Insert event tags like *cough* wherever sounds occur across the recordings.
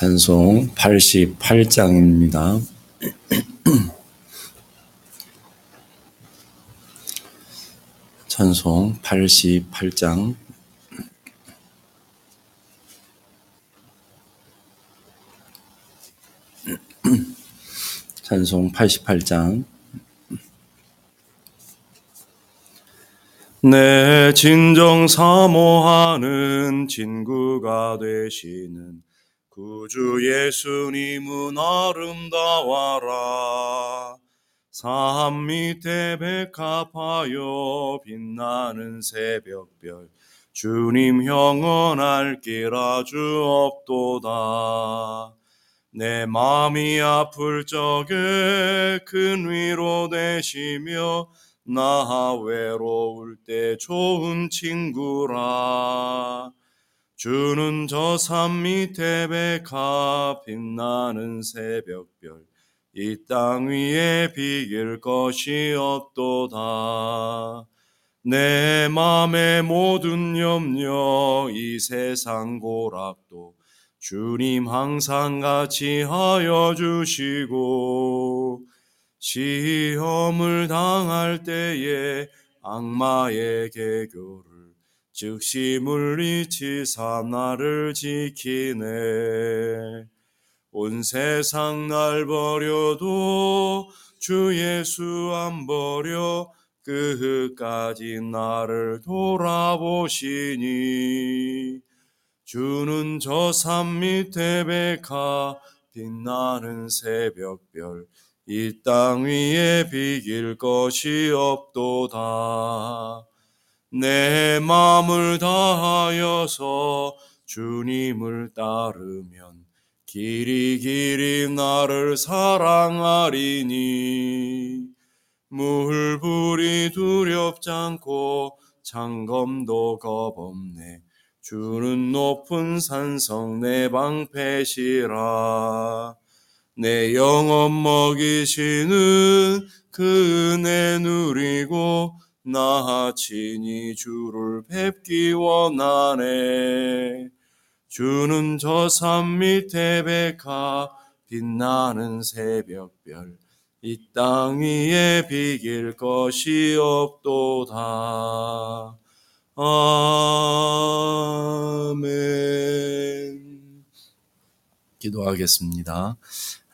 찬송 88장입니다. *clears throat* 찬송 88장 *clears throat* 찬송 88장 내 진정 사모하는 친구가 되시는 구주 예수님은 아름다워라. 삶 밑에 백합하여 빛나는 새벽별 주님 영원할 길 아주 없도다. 내 마음이 아플 적에 큰 위로 되시며 나 외로울 때 좋은 친구라 주는 저 산 밑에 백합 빛나는 새벽별. 이 땅 위에 비길 것이 없도다. 내 맘의 모든 염려 이 세상 고락도 주님 항상 같이 하여 주시고 시험을 당할 때에 악마의 개교를 즉시 물리치사 나를 지키네. 온 세상 날 버려도 주 예수 안 버려 끝까지 나를 돌아보시니. 주는 저 산 밑에 백화 빛나는 새벽별 이 땅 위에 비길 것이 없도다 내 마음을 다하여서 주님을 따르면 길이 길이 나를 사랑하리니. 물불이 두렵지 않고 장검도 겁없네. 주는 높은 산성 내 방패시라. 내 영혼 먹이시는 그 은혜 누리고 나 친히 주를 뵙기 원하네. 주는 저 산 밑에 백화 빛나는 새벽별. 이 땅 위에 비길 것이 없도다. 아멘. 기도하겠습니다.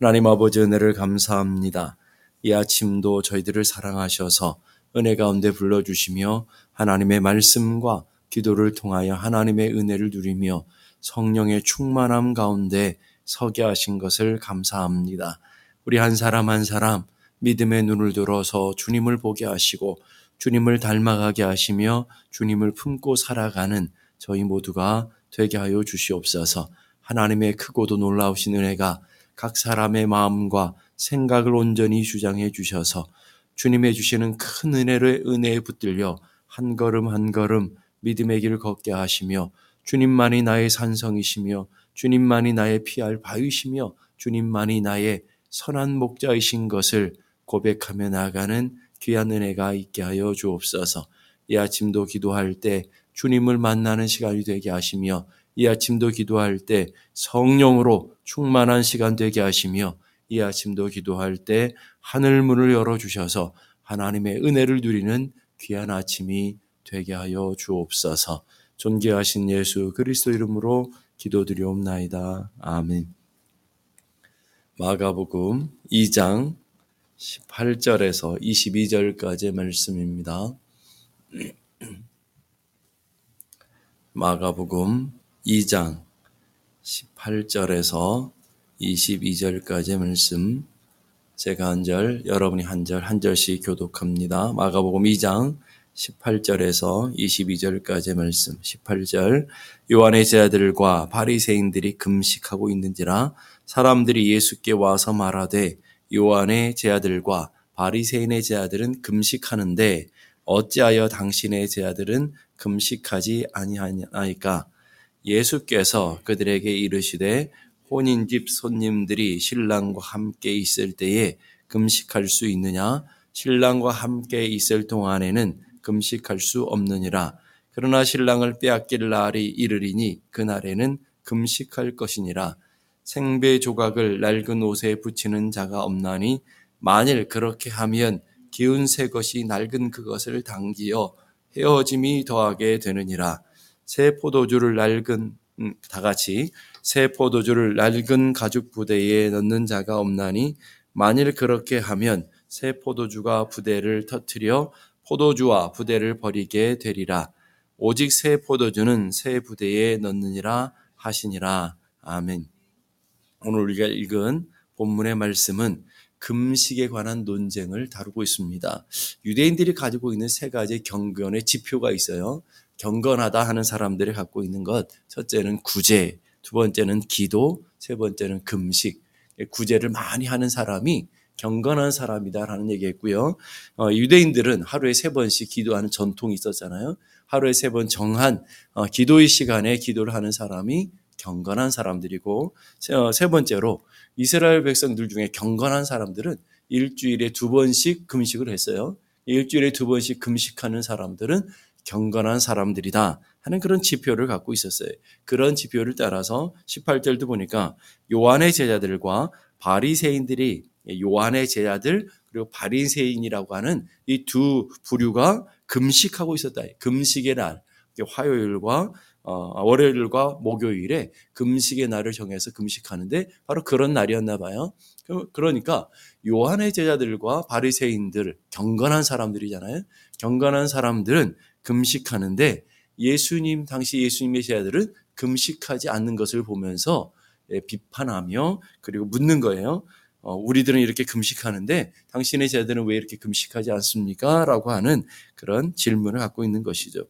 하나님 아버지 은혜를 감사합니다. 이 아침도 저희들을 사랑하셔서 은혜 가운데 불러주시며 하나님의 말씀과 기도를 통하여 하나님의 은혜를 누리며 성령의 충만함 가운데 서게 하신 것을 감사합니다. 우리 한 사람 한 사람 믿음의 눈을 들어서 주님을 보게 하시고 주님을 닮아가게 하시며 주님을 품고 살아가는 저희 모두가 되게 하여 주시옵소서 하나님의 크고도 놀라우신 은혜가 각 사람의 마음과 생각을 온전히 주장해 주셔서 주님의 주시는 큰 은혜를 은혜에 붙들려 한 걸음 한 걸음 믿음의 길을 걷게 하시며 주님만이 나의 산성이시며 주님만이 나의 피할 바위시며 주님만이 나의 선한 목자이신 것을 고백하며 나가는 귀한 은혜가 있게 하여 주옵소서. 이 아침도 기도할 때 주님을 만나는 시간이 되게 하시며 이 아침도 기도할 때 성령으로 충만한 시간 되게 하시며 이 아침도 기도할 때 하늘 문을 열어 주셔서 하나님의 은혜를 누리는 귀한 아침이 되게 하여 주옵소서. 존귀하신 예수 그리스도 이름으로 기도드리옵나이다. 아멘. 마가복음 2장 18절에서 22절까지의 말씀입니다. *clears throat* 마가복음 2장 18절에서 22절까지의 말씀 제가 한 절, 여러분이 한 절, 한 절씩 교독합니다. 마가복음 2장 18절에서 22절까지의 말씀. 18절 요한의 제자들과 바리새인들이 금식하고 있는지라 사람들이 예수께 와서 말하되 요한의 제자들과 바리새인의 제자들은 금식하는데 어찌하여 당신의 제자들은 금식하지 아니하니까 예수께서 그들에게 이르시되 혼인집 손님들이 신랑과 함께 있을 때에 금식할 수 있느냐? 신랑과 함께 있을 동안에는 금식할 수 없느니라. 그러나 신랑을 빼앗길 날이 이르리니 그날에는 금식할 것이니라. 생배 조각을 낡은 옷에 붙이는 자가 없나니 만일 그렇게 하면 기운 새 것이 낡은 그것을 당기어 헤어짐이 더하게 되느니라. 새 포도주를 낡은 음, 다 같이 새 포도주를 낡은 가죽 부대에 넣는 자가 없나니 만일 그렇게 하면 새 포도주가 부대를 터뜨려 포도주와 부대를 버리게 되리라. 오직 새 포도주는 새 부대에 넣느니라 하시니라. 아멘. 오늘 우리가 읽은 본문의 말씀은 금식에 관한 논쟁을 다루고 있습니다. 유대인들이 가지고 있는 세 가지 경건의 지표가 있어요. 경건하다 하는 사람들이 갖고 있는 것. 첫째는 구제, 두 번째는 기도, 세 번째는 금식. 구제를 많이 하는 사람이 경건한 사람이다라는 얘기했고요. 어, 유대인들은 하루에 세 번씩 기도하는 전통이 있었잖아요. 하루에 세 번 정한 어, 기도의 시간에 기도를 하는 사람이 경건한 사람들이고 어, 세 번째로 이스라엘 백성들 중에 경건한 사람들은 일주일에 두 번씩 금식을 했어요. 일주일에 두 번씩 금식하는 사람들은 경건한 사람들이다 하는 그런 지표를 갖고 있었어요. 그런 지표를 따라서 18절도 보니까 요한의 제자들과 바리새인들이 요한의 제자들 그리고 바리새인이라고 하는 이 두 부류가 금식하고 있었다. 금식의 날, 화요일과 어, 월요일과 목요일에 금식의 날을 정해서 금식하는데 바로 그런 날이었나 봐요. 그러니까 요한의 제자들과 바리새인들 경건한 사람들이잖아요. 경건한 사람들은 금식하는데 예수님 당시 예수님의 제자들은 금식하지 않는 것을 보면서 예, 비판하며 그리고 묻는 거예요. 어, 우리들은 이렇게 금식하는데 당신의 제자들은 왜 이렇게 금식하지 않습니까? 라고 하는 그런 질문을 갖고 있는 것이죠.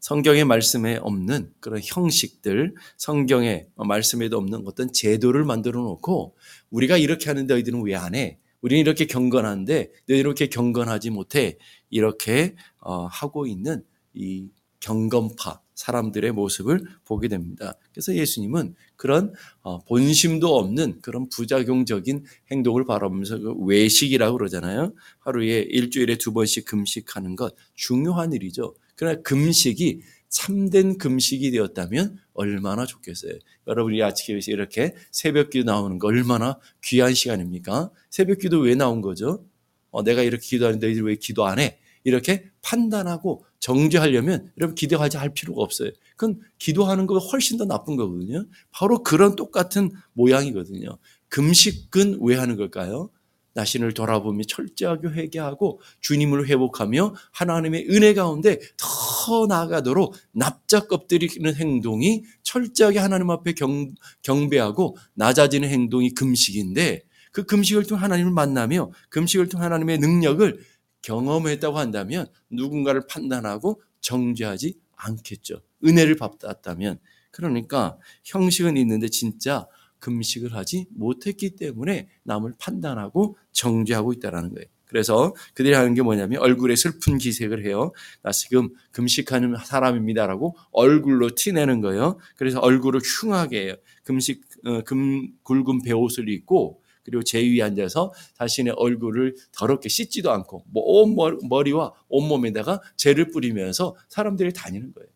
성경의 말씀에 없는 그런 형식들, 성경의 말씀에도 없는 어떤 제도를 만들어 놓고 우리가 이렇게 하는데 너희들은 왜 안 해? 우리는 이렇게 경건한데 너희들 이렇게 경건하지 못해. 이렇게 어, 하고 있는 이 경건파 사람들의 모습을 보게 됩니다. 그래서 예수님은 그런 어, 본심도 없는 그런 부작용적인 행동을 바라보면서 그 외식이라고 그러잖아요. 하루에 일주일에 두 번씩 금식하는 것 중요한 일이죠. 그러나 금식이 참된 금식이 되었다면 얼마나 좋겠어요. 여러분이 아침에 이렇게 새벽 기도 나오는 거 얼마나 귀한 시간입니까? 새벽 기도 왜 나온 거죠? 어, 내가 이렇게 기도하는데 왜 기도 안 해? 이렇게 판단하고 정죄하려면 여러분 기도하지 할 필요가 없어요. 그건 기도하는 것보다 훨씬 더 나쁜 거거든요. 바로 그런 똑같은 모양이거든요. 금식은 왜 하는 걸까요? 자신을 돌아보며 철저하게 회개하고 주님을 회복하며 하나님의 은혜 가운데 더 나아가도록 납작 엎드리는 행동이 철저하게 하나님 앞에 경, 경배하고 낮아지는 행동이 금식인데 그 금식을 통해 하나님을 만나며 금식을 통해 하나님의 능력을 경험했다고 한다면 누군가를 판단하고 정죄하지 않겠죠. 은혜를 받았다면. 그러니까 형식은 있는데 진짜 금식을 하지 못했기 때문에 남을 판단하고 정죄하고 있다는 거예요. 그래서 그들이 하는 게 뭐냐면 얼굴에 슬픈 기색을 해요. 나 지금 금식하는 사람입니다라고 얼굴로 티내는 거예요. 그래서 얼굴을 흉하게 해요. 금식 어, 금 굵은 베옷을 입고 그리고 제 위에 앉아서 자신의 얼굴을 더럽게 씻지도 않고 뭐온 머리와 온몸에다가 죄를 뿌리면서 사람들이 다니는 거예요.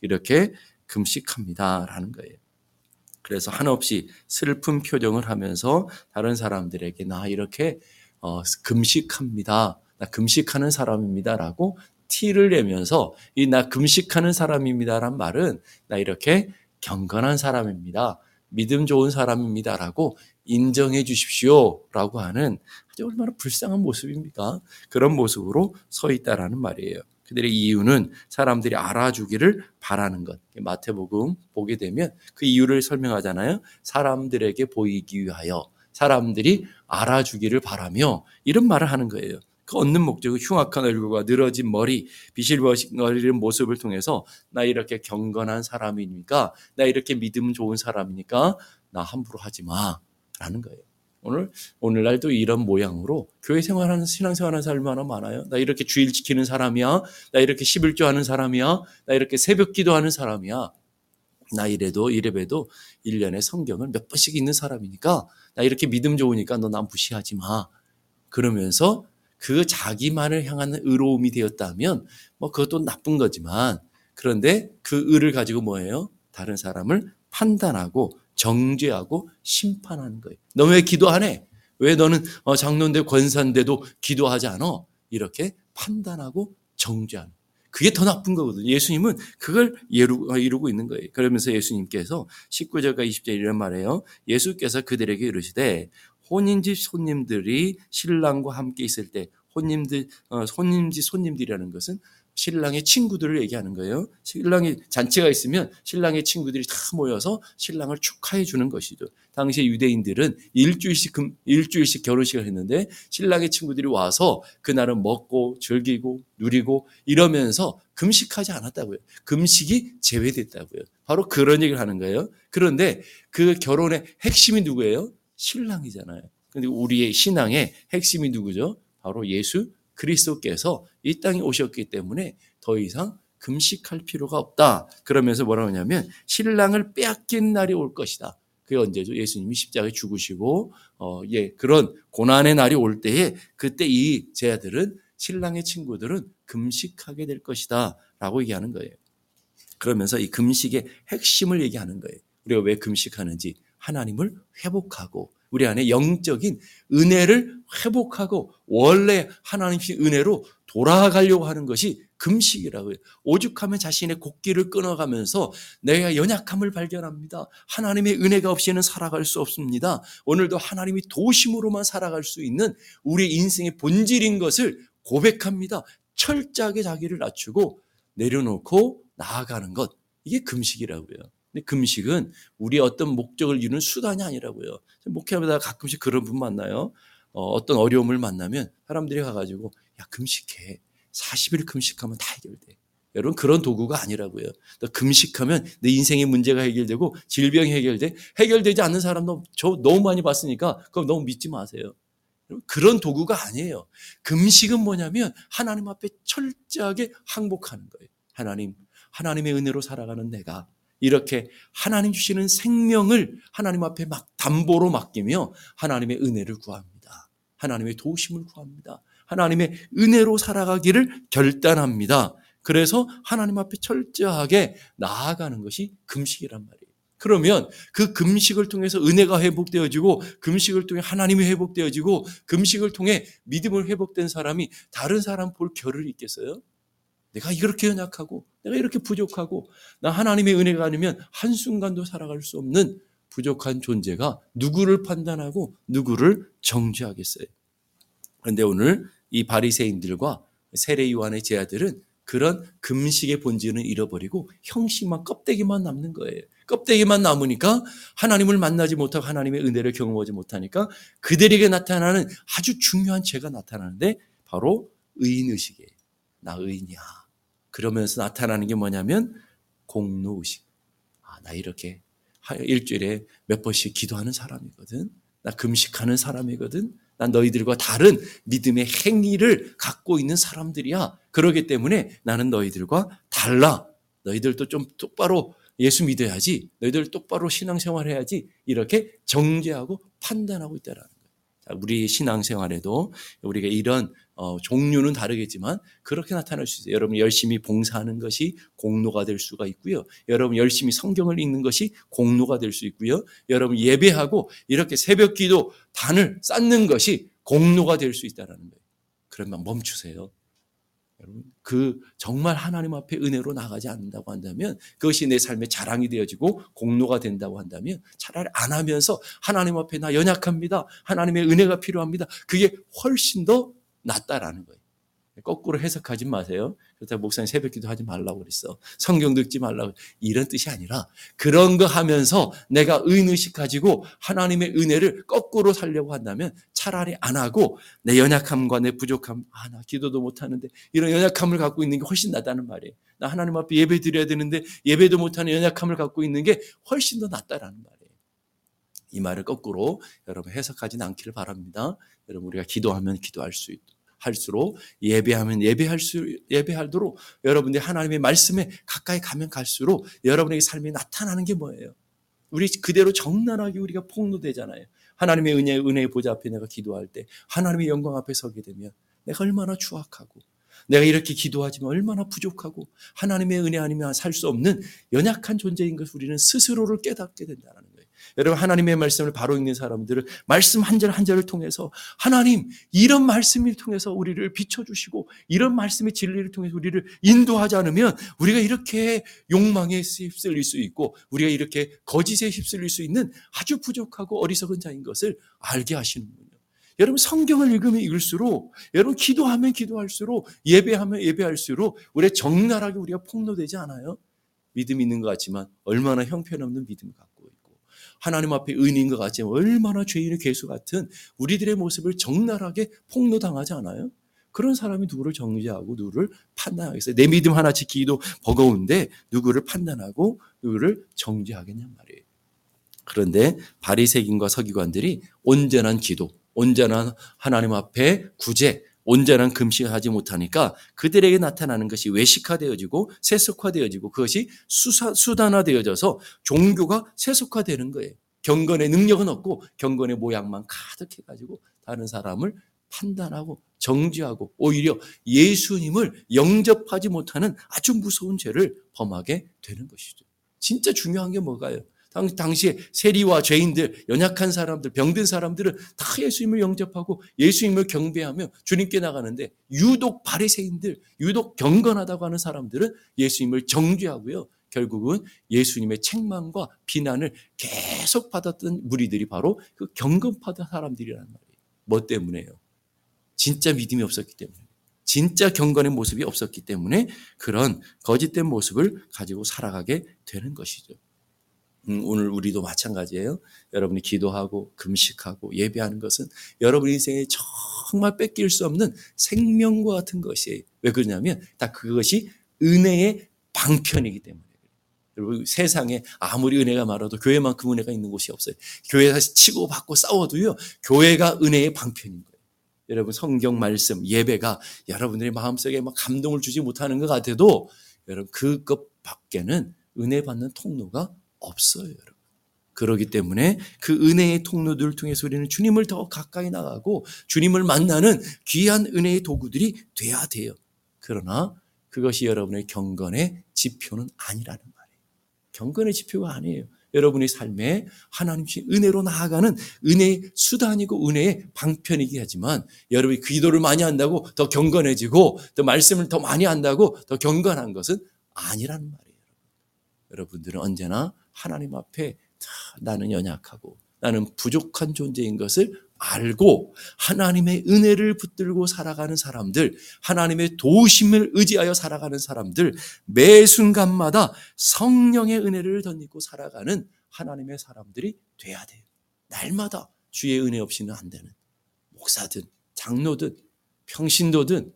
이렇게 금식합니다라는 거예요. 그래서 한없이 슬픈 표정을 하면서 다른 사람들에게 나 이렇게 어, 금식합니다. 나 금식하는 사람입니다라고 티를 내면서 이 나 금식하는 사람입니다란 말은 나 이렇게 경건한 사람입니다. 믿음 좋은 사람입니다라고 인정해 주십시오라고 하는 아주 얼마나 불쌍한 모습입니까? 그런 모습으로 서 있다라는 말이에요. 그들의 이유는 사람들이 알아주기를 바라는 것. 마태복음 보게 되면 그 이유를 설명하잖아요. 사람들에게 보이기 위하여 사람들이 알아주기를 바라며 이런 말을 하는 거예요. 그 얻는 목적은 흉악한 얼굴과 늘어진 머리, 비실거리는 모습을 통해서 나 이렇게 경건한 사람이니까, 나 이렇게 믿음 좋은 사람이니까 나 함부로 하지 마. 라는 거예요. 오늘, 오늘날도 이런 모양으로 교회 생활하는, 신앙생활하는 사람이 얼마나 많아요? 나 이렇게 주일 지키는 사람이야. 나 이렇게 11조 하는 사람이야. 나 이렇게 새벽 기도 하는 사람이야. 나 이래도 이래봬도 1년에 성경을 몇 번씩 읽는 사람이니까 나 이렇게 믿음 좋으니까 너 난 무시하지 마. 그러면서 그 자기만을 향한 의로움이 되었다면 뭐 그것도 나쁜 거지만 그런데 그 의를 가지고 뭐예요? 다른 사람을 판단하고 정죄하고 심판하는 거예요. 너 왜 기도 안 해? 왜 너는 어, 장로인데 권사인데도 기도하지 않아? 이렇게 판단하고 정죄하는. 그게 더 나쁜 거거든요. 예수님은 그걸 이루고, 이루고 있는 거예요. 그러면서 예수님께서 19절과 20절 이런 말이에요. 예수께서 그들에게 이르시되 혼인집 손님들이 신랑과 함께 있을 때 혼님들 어, 혼인집 손님들이라는 것은 신랑의 친구들을 얘기하는 거예요. 신랑이 잔치가 있으면 신랑의 친구들이 다 모여서 신랑을 축하해 주는 것이죠. 당시 유대인들은 일주일씩 일주일씩 결혼식을 했는데 신랑의 친구들이 와서 그날은 먹고 즐기고 누리고 이러면서 금식하지 않았다고요. 금식이 제외됐다고요. 바로 그런 얘기를 하는 거예요. 그런데 그 결혼의 핵심이 누구예요? 신랑이잖아요. 근데 우리의 신앙의 핵심이 누구죠? 바로 예수 그리스도께서 이 땅에 오셨기 때문에 더 이상 금식할 필요가 없다. 그러면서 뭐라고 하냐면 신랑을 빼앗긴 날이 올 것이다. 그게 언제죠? 예수님이 십자가에 죽으시고 어, 예, 그런 고난의 날이 올 때에 그때 이 제자들은 신랑의 친구들은 금식하게 될 것이다. 라고 얘기하는 거예요. 그러면서 이 금식의 핵심을 얘기하는 거예요. 우리가 왜 금식하는지 하나님을 회복하고 우리 안에 영적인 은혜를 회복하고 원래 하나님의 은혜로 돌아가려고 하는 것이 금식이라고요. 오죽하면 자신의 곡기를 끊어가면서 내가 연약함을 발견합니다. 하나님의 은혜가 없이는 살아갈 수 없습니다. 오늘도 하나님이 도심으로만 살아갈 수 있는 우리 인생의 본질인 것을 고백합니다. 철저하게 자기를 낮추고 내려놓고 나아가는 것. 이게 금식이라고요. 근데 금식은 우리 어떤 목적을 이루는 수단이 아니라고요. 목회하다 가끔씩 그런 분 만나요. 어, 떤 어려움을 만나면 사람들이 가가지고 야 금식해. 40일 금식하면 다 해결돼. 여러분 그런 도구가 아니라고요. 금식하면 내 인생의 문제가 해결되고 질병이 해결돼. 해결되지 않는 사람도 저 너무 많이 봤으니까 그럼 너무 믿지 마세요. 그런 도구가 아니에요. 금식은 뭐냐면 하나님 앞에 철저하게 항복하는 거예요. 하나님, 하나님의 은혜로 살아가는 내가 이렇게 하나님 주시는 생명을 하나님 앞에 막 담보로 맡기며 하나님의 은혜를 구합니다. 하나님의 도우심을 구합니다. 하나님의 은혜로 살아가기를 결단합니다. 그래서 하나님 앞에 철저하게 나아가는 것이 금식이란 말이에요. 그러면 그 금식을 통해서 은혜가 회복되어지고 금식을 통해 하나님이 회복되어지고 금식을 통해 믿음을 회복된 사람이 다른 사람 볼 겨를 있겠어요? 내가 이렇게 연약하고 내가 이렇게 부족하고 나 하나님의 은혜가 아니면 한순간도 살아갈 수 없는 부족한 존재가 누구를 판단하고 누구를 정죄하겠어요. 그런데 오늘 이 바리새인들과 세례 요한의 제자들은 그런 금식의 본질은 잃어버리고 형식만 껍데기만 남는 거예요. 껍데기만 남으니까 하나님을 만나지 못하고 하나님의 은혜를 경험하지 못하니까 그들에게 나타나는 아주 중요한 죄가 나타나는데 바로 의인의식이에요. 나 의인이야. 그러면서 나타나는 게 뭐냐면 공로의식. 아, 나 이렇게 일주일에 몇 번씩 기도하는 사람이거든. 나 금식하는 사람이거든. 난 너희들과 다른 믿음의 행위를 갖고 있는 사람들이야. 그러기 때문에 나는 너희들과 달라. 너희들도 좀 똑바로 예수 믿어야지. 너희들 똑바로 신앙생활 해야지. 이렇게 정죄하고 판단하고 있다라는. 우리 신앙생활에도 우리가 이런 어, 종류는 다르겠지만 그렇게 나타날 수 있어요. 여러분 열심히 봉사하는 것이 공로가 될 수가 있고요. 여러분 열심히 성경을 읽는 것이 공로가 될 수 있고요. 여러분 예배하고 이렇게 새벽 기도 단을 쌓는 것이 공로가 될 수 있다는 거예요. 그러면 멈추세요. 여러분 그 정말 하나님 앞에 은혜로 나가지 않는다고 한다면 그것이 내 삶의 자랑이 되어지고 공로가 된다고 한다면 차라리 안 하면서 하나님 앞에 나 연약합니다. 하나님의 은혜가 필요합니다. 그게 훨씬 더 낫다라는 거예요. 거꾸로 해석하지 마세요. 그렇다 목사님 새벽 기도 하지 말라고 그랬어. 성경 듣지 말라고. 이런 뜻이 아니라 그런 거 하면서 내가 의의식 가지고 하나님의 은혜를 거꾸로 살려고 한다면 차라리 안 하고 내 연약함과 내 부족함, 아, 나 기도도 못 하는데 이런 연약함을 갖고 있는 게 훨씬 낫다는 말이에요. 나 하나님 앞에 예배 드려야 되는데 예배도 못 하는 연약함을 갖고 있는 게 훨씬 더 낫다라는 말이에요. 이 말을 거꾸로 여러분 해석하지는 않기를 바랍니다. 여러분 우리가 기도하면 기도할 수 있도록 할수록 예배하면 예배할 수 예배하도록 여러분들이 하나님의 말씀에 가까이 가면 갈수록 여러분에게 삶이 나타나는 게 뭐예요? 우리 그대로 정난하게 우리가 폭로되잖아요. 하나님의 은혜 은혜의 보좌 앞에 내가 기도할 때 하나님의 영광 앞에 서게 되면 내가 얼마나 추악하고 내가 이렇게 기도하지만 얼마나 부족하고 하나님의 은혜 아니면 살 수 없는 연약한 존재인 것을 우리는 스스로를 깨닫게 된다는 거예요. 여러분 하나님의 말씀을 바로 읽는 사람들은 말씀 한 절 한 절을 통해서 하나님 이런 말씀을 통해서 우리를 비춰주시고 이런 말씀의 진리를 통해서 우리를 인도하지 않으면 우리가 이렇게 욕망에 휩쓸릴 수 있고 우리가 이렇게 거짓에 휩쓸릴 수 있는 아주 부족하고 어리석은 자인 것을 알게 하시는군요. 여러분 성경을 읽으면 읽을수록 여러분 기도하면 기도할수록 예배하면 예배할수록 우리 적나라하게 우리가 폭로되지 않아요? 믿음 있는 것 같지만 얼마나 형편없는 있고 하나님 앞에 의인인 것 같지만 얼마나 죄인의 괴수 같은 우리들의 모습을 적나라하게 폭로당하지 않아요? 그런 사람이 누구를 정죄하고 누구를 판단하겠어요? 내 믿음 하나 지키기도 버거운데 누구를 판단하고 누구를 정죄하겠냔 말이에요. 그런데 바리새인과 서기관들이 온전한 기도, 온전한 하나님 앞에 구제, 온전한 금식을 하지 못하니까 그들에게 나타나는 것이 외식화되어지고 세속화되어지고 그것이 수사, 수단화되어져서 종교가 세속화되는 거예요. 경건의 능력은 없고 경건의 모양만 가득해가지고 다른 사람을 판단하고 정지하고 오히려 예수님을 영접하지 못하는 아주 무서운 죄를 범하게 되는 것이죠. 진짜 중요한 게 뭐가요? 당, 시에 세리와 죄인들, 연약한 사람들, 병든 사람들은 다 예수님을 영접하고 예수님을 경배하며 주님께 나가는데 유독 바리새인들, 유독 경건하다고 하는 사람들은 예수님을 정죄하고요. 결국은 예수님의 책망과 비난을 계속 받았던 무리들이 바로 그 경건파다 사람들이라는 말이에요. 뭐 때문에요? 진짜 믿음이 없었기 때문에. 진짜 경건의 모습이 없었기 때문에 그런 거짓된 모습을 가지고 살아가게 되는 것이죠. 음, 오늘 우리도 마찬가지예요. 여러분이 기도하고 금식하고 예배하는 것은 여러분 인생에 정말 뺏길 수 없는 생명과 같은 것이에요. 왜 그러냐면 다 그것이 은혜의 방편이기 때문에. 여러분 세상에 아무리 은혜가 많아도 교회만큼 은혜가 있는 곳이 없어요. 교회에서 치고 받고 싸워도요. 교회가 은혜의 방편인 거예요. 여러분 성경 말씀 예배가 여러분들의 마음속에 막 감동을 주지 못하는 것 같아도 여러분 그것 밖에는 은혜 받는 통로가 없어요, 여러분. 그러기 때문에 그 은혜의 통로들을 통해서 우리는 주님을 더 가까이 나가고 주님을 만나는 귀한 은혜의 도구들이 돼야 돼요. 그러나 그것이 여러분의 경건의 지표는 아니라는 말이에요. 경건의 지표가 아니에요. 여러분의 삶에 하나님의 은혜로 나아가는 은혜의 수단이고 은혜의 방편이긴 하지만 여러분이 기도를 많이 한다고 더 경건해지고 더 말씀을 더 많이 한다고 더 경건한 것은 아니라는 말이에요. 여러분들은 언제나 하나님 앞에 나는 연약하고 나는 부족한 존재인 것을 알고 하나님의 은혜를 붙들고 살아가는 사람들, 하나님의 도심을 의지하여 살아가는 사람들, 매 순간마다 성령의 은혜를 덧입고 살아가는 하나님의 사람들이 돼야 돼요. 날마다 주의 은혜 없이는 안 되는 목사든 장로든 평신도든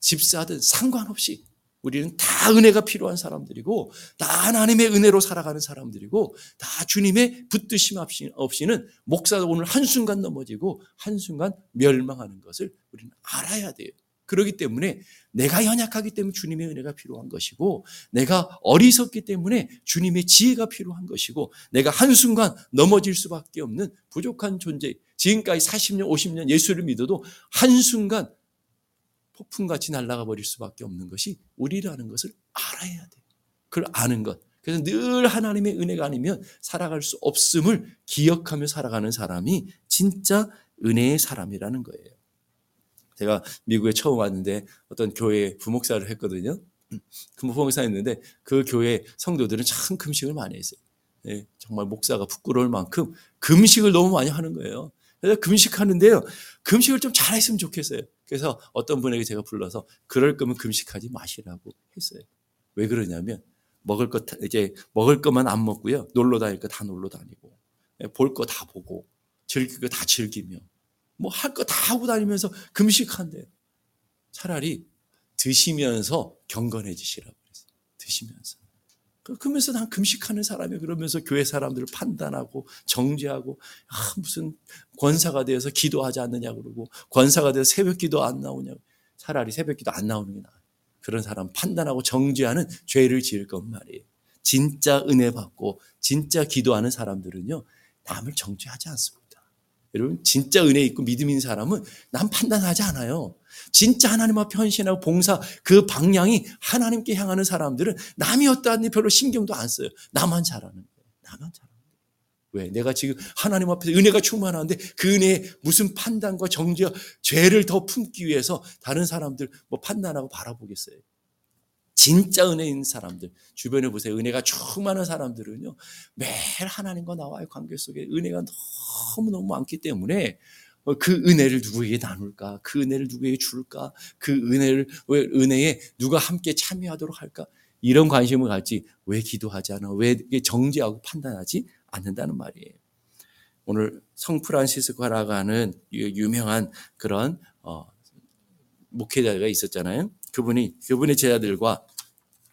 집사든 상관없이 우리는 다 은혜가 필요한 사람들이고 다 하나님의 은혜로 살아가는 사람들이고 다 주님의 붙드심 없이는 목사가 오늘 한순간 넘어지고 한순간 멸망하는 것을 우리는 알아야 돼요. 그렇기 때문에 내가 연약하기 때문에 주님의 은혜가 필요한 것이고 내가 어리석기 때문에 주님의 지혜가 필요한 것이고 내가 한순간 넘어질 수밖에 없는 부족한 존재 지금까지 40년 50년 예수를 믿어도 한순간 폭풍같이 날아가 버릴 수밖에 없는 것이 우리라는 것을 알아야 돼요. 그걸 아는 것. 그래서 늘 하나님의 은혜가 아니면 살아갈 수 없음을 기억하며 살아가는 사람이 진짜 은혜의 사람이라는 거예요. 제가 미국에 처음 왔는데 어떤 교회 부목사를 했거든요. 그 부목사였는데 그 교회 성도들은 참 금식을 많이 했어요. 네, 정말 목사가 부끄러울 만큼 금식을 너무 많이 하는 거예요. 그래서 금식하는데요. 금식을 좀 잘했으면 좋겠어요. 그래서 어떤 분에게 제가 불러서 그럴 거면 금식하지 마시라고 했어요. 왜 그러냐면 먹을 것 이제 먹을 것만 안 먹고요. 놀러 다닐 거 다 놀러 다니고 예, 볼거 다 보고 즐길 거 다 즐기며 뭐 할 거 다 하고 다니면서 금식한대. 차라리 드시면서 경건해지시라고 그랬어요. 드시면서. 그, 그러면서 난 금식하는 사람이 그러면서 교회 사람들을 판단하고 정죄하고 아, 무슨 권사가 되어서 기도하지 않느냐 그러고 권사가 되어서 새벽 기도 안 나오냐 차라리 새벽 기도 안 나오는 게 나아요. 그런 사람 판단하고 정죄하는 죄를 지을 것 말이에요. 진짜 은혜 받고 진짜 기도하는 사람들은요 남을 정죄하지 않습니다. 여러분 진짜 은혜 있고 믿음 있는 사람은 남 판단하지 않아요. 진짜 하나님 앞에 헌신하고 봉사 그 방향이 하나님께 향하는 사람들은 남이 어떠한지 별로 신경도 안 써요. 나만 잘하는 거예요. 나만 잘하는 거예요. 왜? 내가 지금 하나님 앞에서 은혜가 충만한데 그 은혜에 무슨 판단과 정죄와 죄를 더 품기 위해서 다른 사람들 뭐 판단하고 바라보겠어요. 진짜 은혜 있는 사람들 주변에 보세요. 은혜가 충만한 사람들은요 매일 하나님과 나와의 관계 속에 은혜가 너무 너무 많기 때문에 어, 그 은혜를 누구에게 나눌까? 그 은혜를 누구에게 줄까? 그 은혜를 왜 은혜에 누가 함께 참여하도록 할까? 이런 관심을 갖지 왜 기도하지 않아? 왜 정죄하고 판단하지 않는다는 말이에요. 오늘 성 프란시스코라고 하는 유명한 그런 어, 목회자가 있었잖아요. 그분이 그분의 제자들과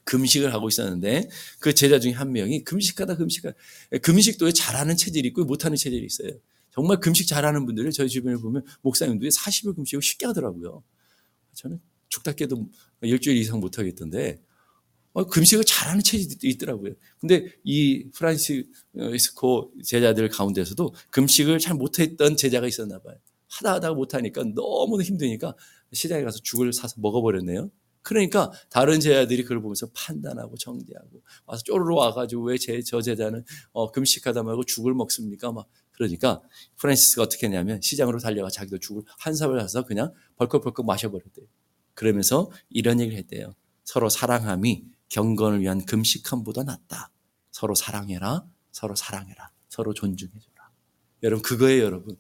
금식을 하고 있었는데 그 제자 중에 한 명이 금식하다 금식하다 금식도 잘하는 체질이 있고 못하는 체질이 있어요. 정말 금식 잘하는 분들을 저희 주변에 보면 목사님들이 40일 금식을 쉽게 하더라고요. 저는 죽다 깨도 일주일 이상 못 하겠던데 어, 금식을 잘하는 체질도 있더라고요. 근데 이 프란시스코 제자들 가운데서도 금식을 잘 못했던 제자가 있었나 봐요. 하다 하다가 못하니까 너무 힘드니까 시장에 가서 죽을 사서 먹어버렸네요. 그러니까 다른 제자들이 그걸 보면서 판단하고 정죄하고 와서 쪼르르 와가지고 왜 저 제자는 어, 금식하다 말고 죽을 먹습니까? 막 그러니까 프란시스가 어떻게 했냐면 시장으로 달려가 자기도 죽을 한 삽을 사서 그냥 벌컥벌컥 마셔버렸대요. 그러면서 이런 얘기를 했대요. 서로 사랑함이 경건을 위한 금식함보다 낫다. 서로 사랑해라. 서로 사랑해라. 서로 존중해줘라. 여러분 그거예요 여러분.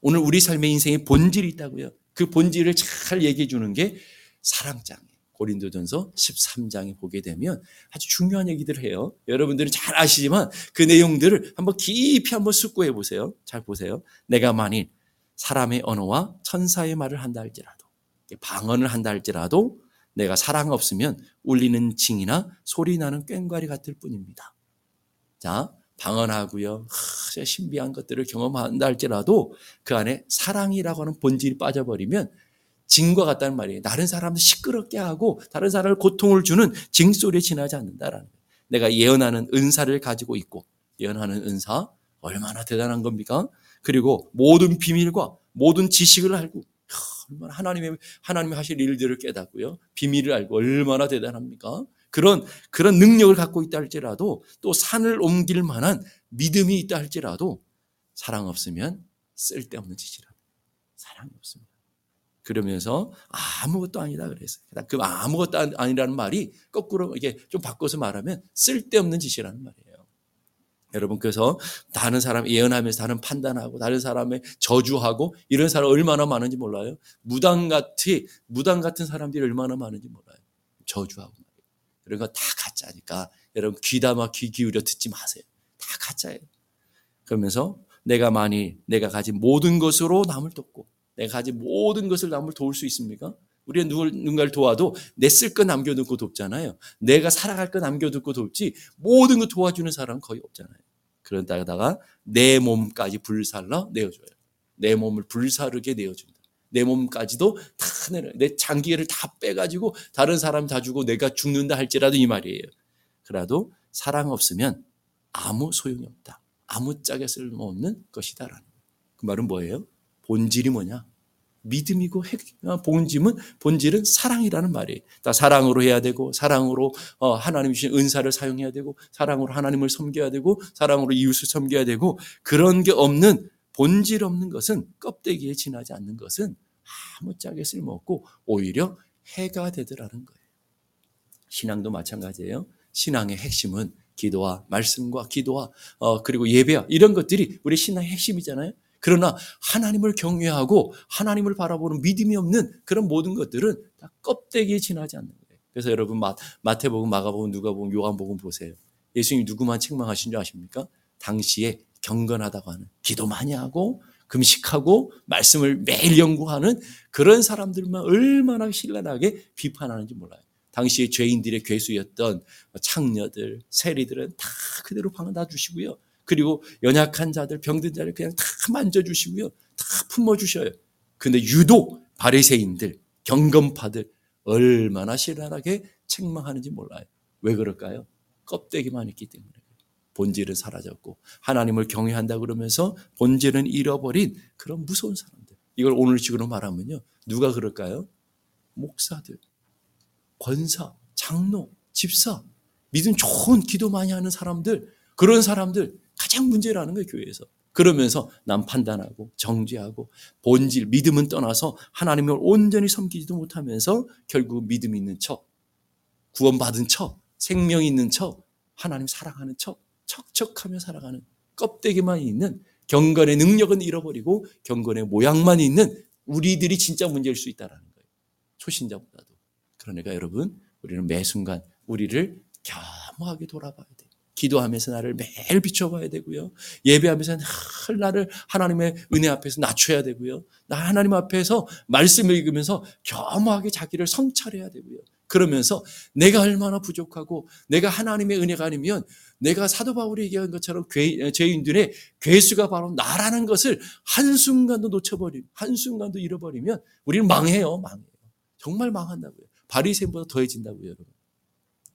오늘 우리 삶의 인생에 본질이 있다고요. 그 본질을 잘 얘기해 주는 게 사랑장에 고린도전서 13장에 보게 되면 아주 중요한 얘기들을 해요. 여러분들은 잘 아시지만 그 내용들을 한번 깊이 한번 숙고해 보세요. 잘 보세요. 내가 만일 사람의 언어와 천사의 말을 한다 할지라도 방언을 한다 할지라도 내가 사랑 없으면 울리는 징이나 소리 나는 꽹과리 같을 뿐입니다. 자, 방언하고요. 하, 신비한 것들을 경험한다 할지라도 그 안에 사랑이라고 하는 본질이 빠져버리면 징과 같다는 말이에요. 다른 사람을 시끄럽게 하고 다른 사람을 고통을 주는 징 소리에 지나지 않는다라는 거예요. 내가 예언하는 은사를 가지고 있고 예언하는 은사 얼마나 대단한 겁니까? 그리고 모든 비밀과 모든 지식을 알고 얼마나 하나님의 하나님이 하실 일들을 깨닫고요. 비밀을 알고 얼마나 대단합니까? 그런 그런 능력을 갖고 있다 할지라도 또 산을 옮길 만한 믿음이 있다 할지라도 사랑 없으면 쓸데없는 짓이라. 사랑이 없습니다. 그러면서 아무것도 아니다 그랬어요. 그 아무것도 아니라는 말이 거꾸로 이게 좀 바꿔서 말하면 쓸데없는 짓이라는 말이에요. 여러분 그래서 다른 사람 예언하면서 다른 판단하고 다른 사람의 저주하고 이런 사람 얼마나 많은지 몰라요. 무당 같이 무당 같은 사람들이 얼마나 많은지 몰라요. 저주하고 그런 거 다 가짜니까 여러분 귀담아 귀 기울여 듣지 마세요. 다 가짜예요. 그러면서 내가 만일 내가 가진 모든 것으로 남을 돕고 내가 가진 모든 것을 남을 도울 수 있습니까? 우리가 누군가를 도와도 내 쓸 거 남겨두고 돕잖아요. 내가 살아갈 거 남겨두고 돕지 모든 거 도와주는 사람은 거의 없잖아요. 그러다가 내 몸까지 불살라 내어줘요. 내 몸을 불사르게 내어준다. 내 몸까지도 다 내려. 내 장기를 다 빼가지고 다른 사람 다 주고 내가 죽는다 할지라도 이 말이에요. 그래도 사랑 없으면 아무 소용이 없다. 아무짝에 쓸모없는 것이다라는. 그 말은 뭐예요? 본질이 뭐냐? 믿음이고 핵, 어, 본질은 본질은 사랑이라는 말이에요. 다 사랑으로 해야 되고 사랑으로 어, 하나님 주신 은사를 사용해야 되고 사랑으로 하나님을 섬겨야 되고 사랑으로 이웃을 섬겨야 되고 그런 게 없는 본질 없는 것은 껍데기에 지나지 않는 것은 아무짝에 쓸모없고 오히려 해가 되더라는 거예요. 신앙도 마찬가지예요. 신앙의 핵심은 기도와 말씀과 기도와 어, 그리고 예배와 이런 것들이 우리 신앙의 핵심이잖아요. 그러나 하나님을 경외하고 하나님을 바라보는 믿음이 없는 그런 모든 것들은 다 껍데기에 지나지 않는 거예요. 그래서 여러분 마, 마태복음, 마가복음, 누가복음, 요한복음 보세요. 예수님이 누구만 책망하신 줄 아십니까? 당시에 경건하다고 하는 기도 많이 하고 금식하고 말씀을 매일 연구하는 그런 사람들만 얼마나 신랄하게 비판하는지 몰라요. 당시에 죄인들의 괴수였던 창녀들, 세리들은 다 그대로 방다 주시고요. 그리고 연약한 자들, 병든 자를 그냥 다 만져주시고요. 다 품어주셔요. 근데 유독 바리새인들, 경건파들 얼마나 신랄하게 책망하는지 몰라요. 왜 그럴까요? 껍데기만 있기 때문에. 본질은 사라졌고 하나님을 경외한다 그러면서 본질은 잃어버린 그런 무서운 사람들. 이걸 오늘 식으로 말하면요. 누가 그럴까요? 목사들, 권사, 장로, 집사, 믿음 좋은 기도 많이 하는 사람들, 그런 사람들 가장 문제라는 거예요, 교회에서. 그러면서 남 판단하고 정죄하고 본질, 믿음은 떠나서 하나님을 온전히 섬기지도 못하면서 결국 믿음 있는 척, 구원받은 척, 생명 있는 척, 하나님 사랑하는 척, 척척하며 살아가는 껍데기만 있는 경건의 능력은 잃어버리고 경건의 모양만 있는 우리들이 진짜 문제일 수 있다는 거예요. 초신자보다도. 그러니까 여러분, 우리는 매 순간 우리를 겸허하게 돌아봐야 돼요. 기도하면서 나를 매일 비춰봐야 되고요. 예배하면서 늘 나를 하나님의 은혜 앞에서 낮춰야 되고요. 나 하나님 앞에서 말씀을 읽으면서 겸허하게 자기를 성찰해야 되고요. 그러면서 내가 얼마나 부족하고 내가 하나님의 은혜가 아니면 내가 사도 바울이 얘기한 것처럼 죄, 죄인들의 괴수가 바로 나라는 것을 한순간도 놓쳐버리면 한순간도 잃어버리면 우리는 망해요. 망해요. 정말 망한다고요. 바리새인보다 더해진다고요, 여러분.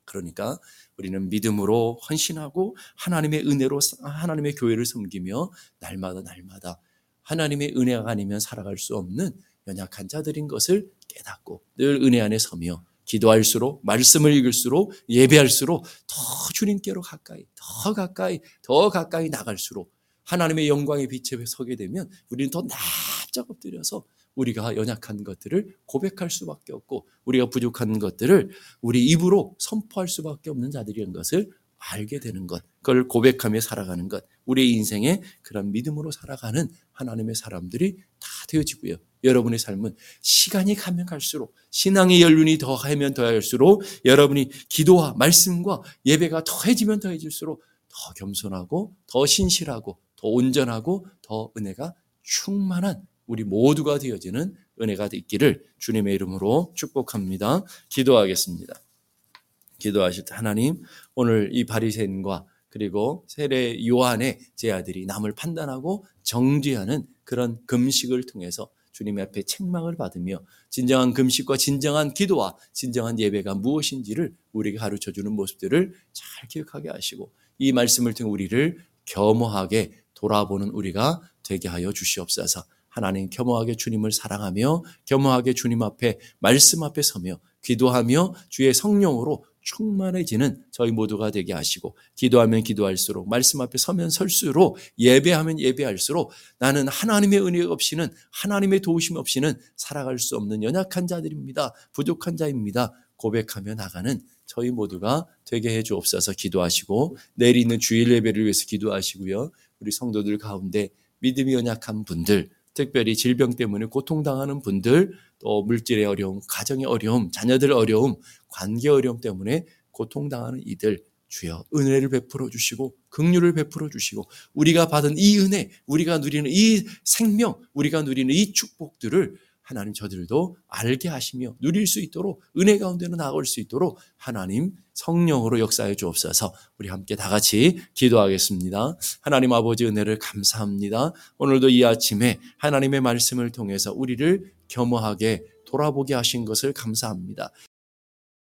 그러니까 우리는 믿음으로 헌신하고 하나님의 은혜로 하나님의 교회를 섬기며 날마다 날마다 하나님의 은혜가 아니면 살아갈 수 없는 연약한 자들인 것을 깨닫고 늘 은혜 안에 서며 기도할수록 말씀을 읽을수록 예배할수록 더 주님께로 가까이 더 가까이 더 가까이 나갈수록 하나님의 영광의 빛에 서게 되면 우리는 더 납작 엎드려서 우리가 연약한 것들을 고백할 수밖에 없고 우리가 부족한 것들을 우리 입으로 선포할 수밖에 없는 자들이라는 것을 알게 되는 것, 그걸 고백하며 살아가는 것, 우리의 인생에 그런 믿음으로 살아가는 하나님의 사람들이 다 되어지고요. 여러분의 삶은 시간이 가면 갈수록 신앙의 연륜이 더하면 더할수록 여러분이 기도와 말씀과 예배가 더해지면 더해질수록 더 겸손하고 더 신실하고 더 온전하고 더 은혜가 충만한 우리 모두가 되어지는 은혜가 있기를 주님의 이름으로 축복합니다. 기도하겠습니다. 기도하실 때 하나님 오늘 이 바리새인과 그리고 세례 요한의 제 아들이 남을 판단하고 정죄하는 그런 금식을 통해서 주님의 앞에 책망을 받으며 진정한 금식과 진정한 기도와 진정한 예배가 무엇인지를 우리에게 가르쳐 주는 모습들을 잘 기억하게 하시고 이 말씀을 통해 우리를 겸허하게 돌아보는 우리가 되게 하여 주시옵소서. 하나님 겸허하게 주님을 사랑하며 겸허하게 주님 앞에 말씀 앞에 서며 기도하며 주의 성령으로 충만해지는 저희 모두가 되게 하시고 기도하면 기도할수록 말씀 앞에 서면 설수록 예배하면 예배할수록 나는 하나님의 은혜 없이는 하나님의 도우심 없이는 살아갈 수 없는 연약한 자들입니다. 부족한 자입니다. 고백하며 나가는 저희 모두가 되게 해 주옵소서 기도하시고 내일 있는 주일 예배를 위해서 기도하시고요. 우리 성도들 가운데 믿음이 연약한 분들 특별히 질병 때문에 고통당하는 분들, 또 물질의 어려움, 가정의 어려움, 자녀들 어려움, 관계 어려움 때문에 고통당하는 이들 주여 은혜를 베풀어 주시고 긍휼을 베풀어 주시고 우리가 받은 이 은혜, 우리가 누리는 이 생명, 우리가 누리는 이 축복들을 하나님 저들도 알게 하시며 누릴 수 있도록 은혜 가운데로 나올 수 있도록 하나님 성령으로 역사해 주옵소서 우리 함께 다 같이 기도하겠습니다. 하나님 아버지 은혜를 감사합니다. 오늘도 이 아침에 하나님의 말씀을 통해서 우리를 겸허하게 돌아보게 하신 것을 감사합니다.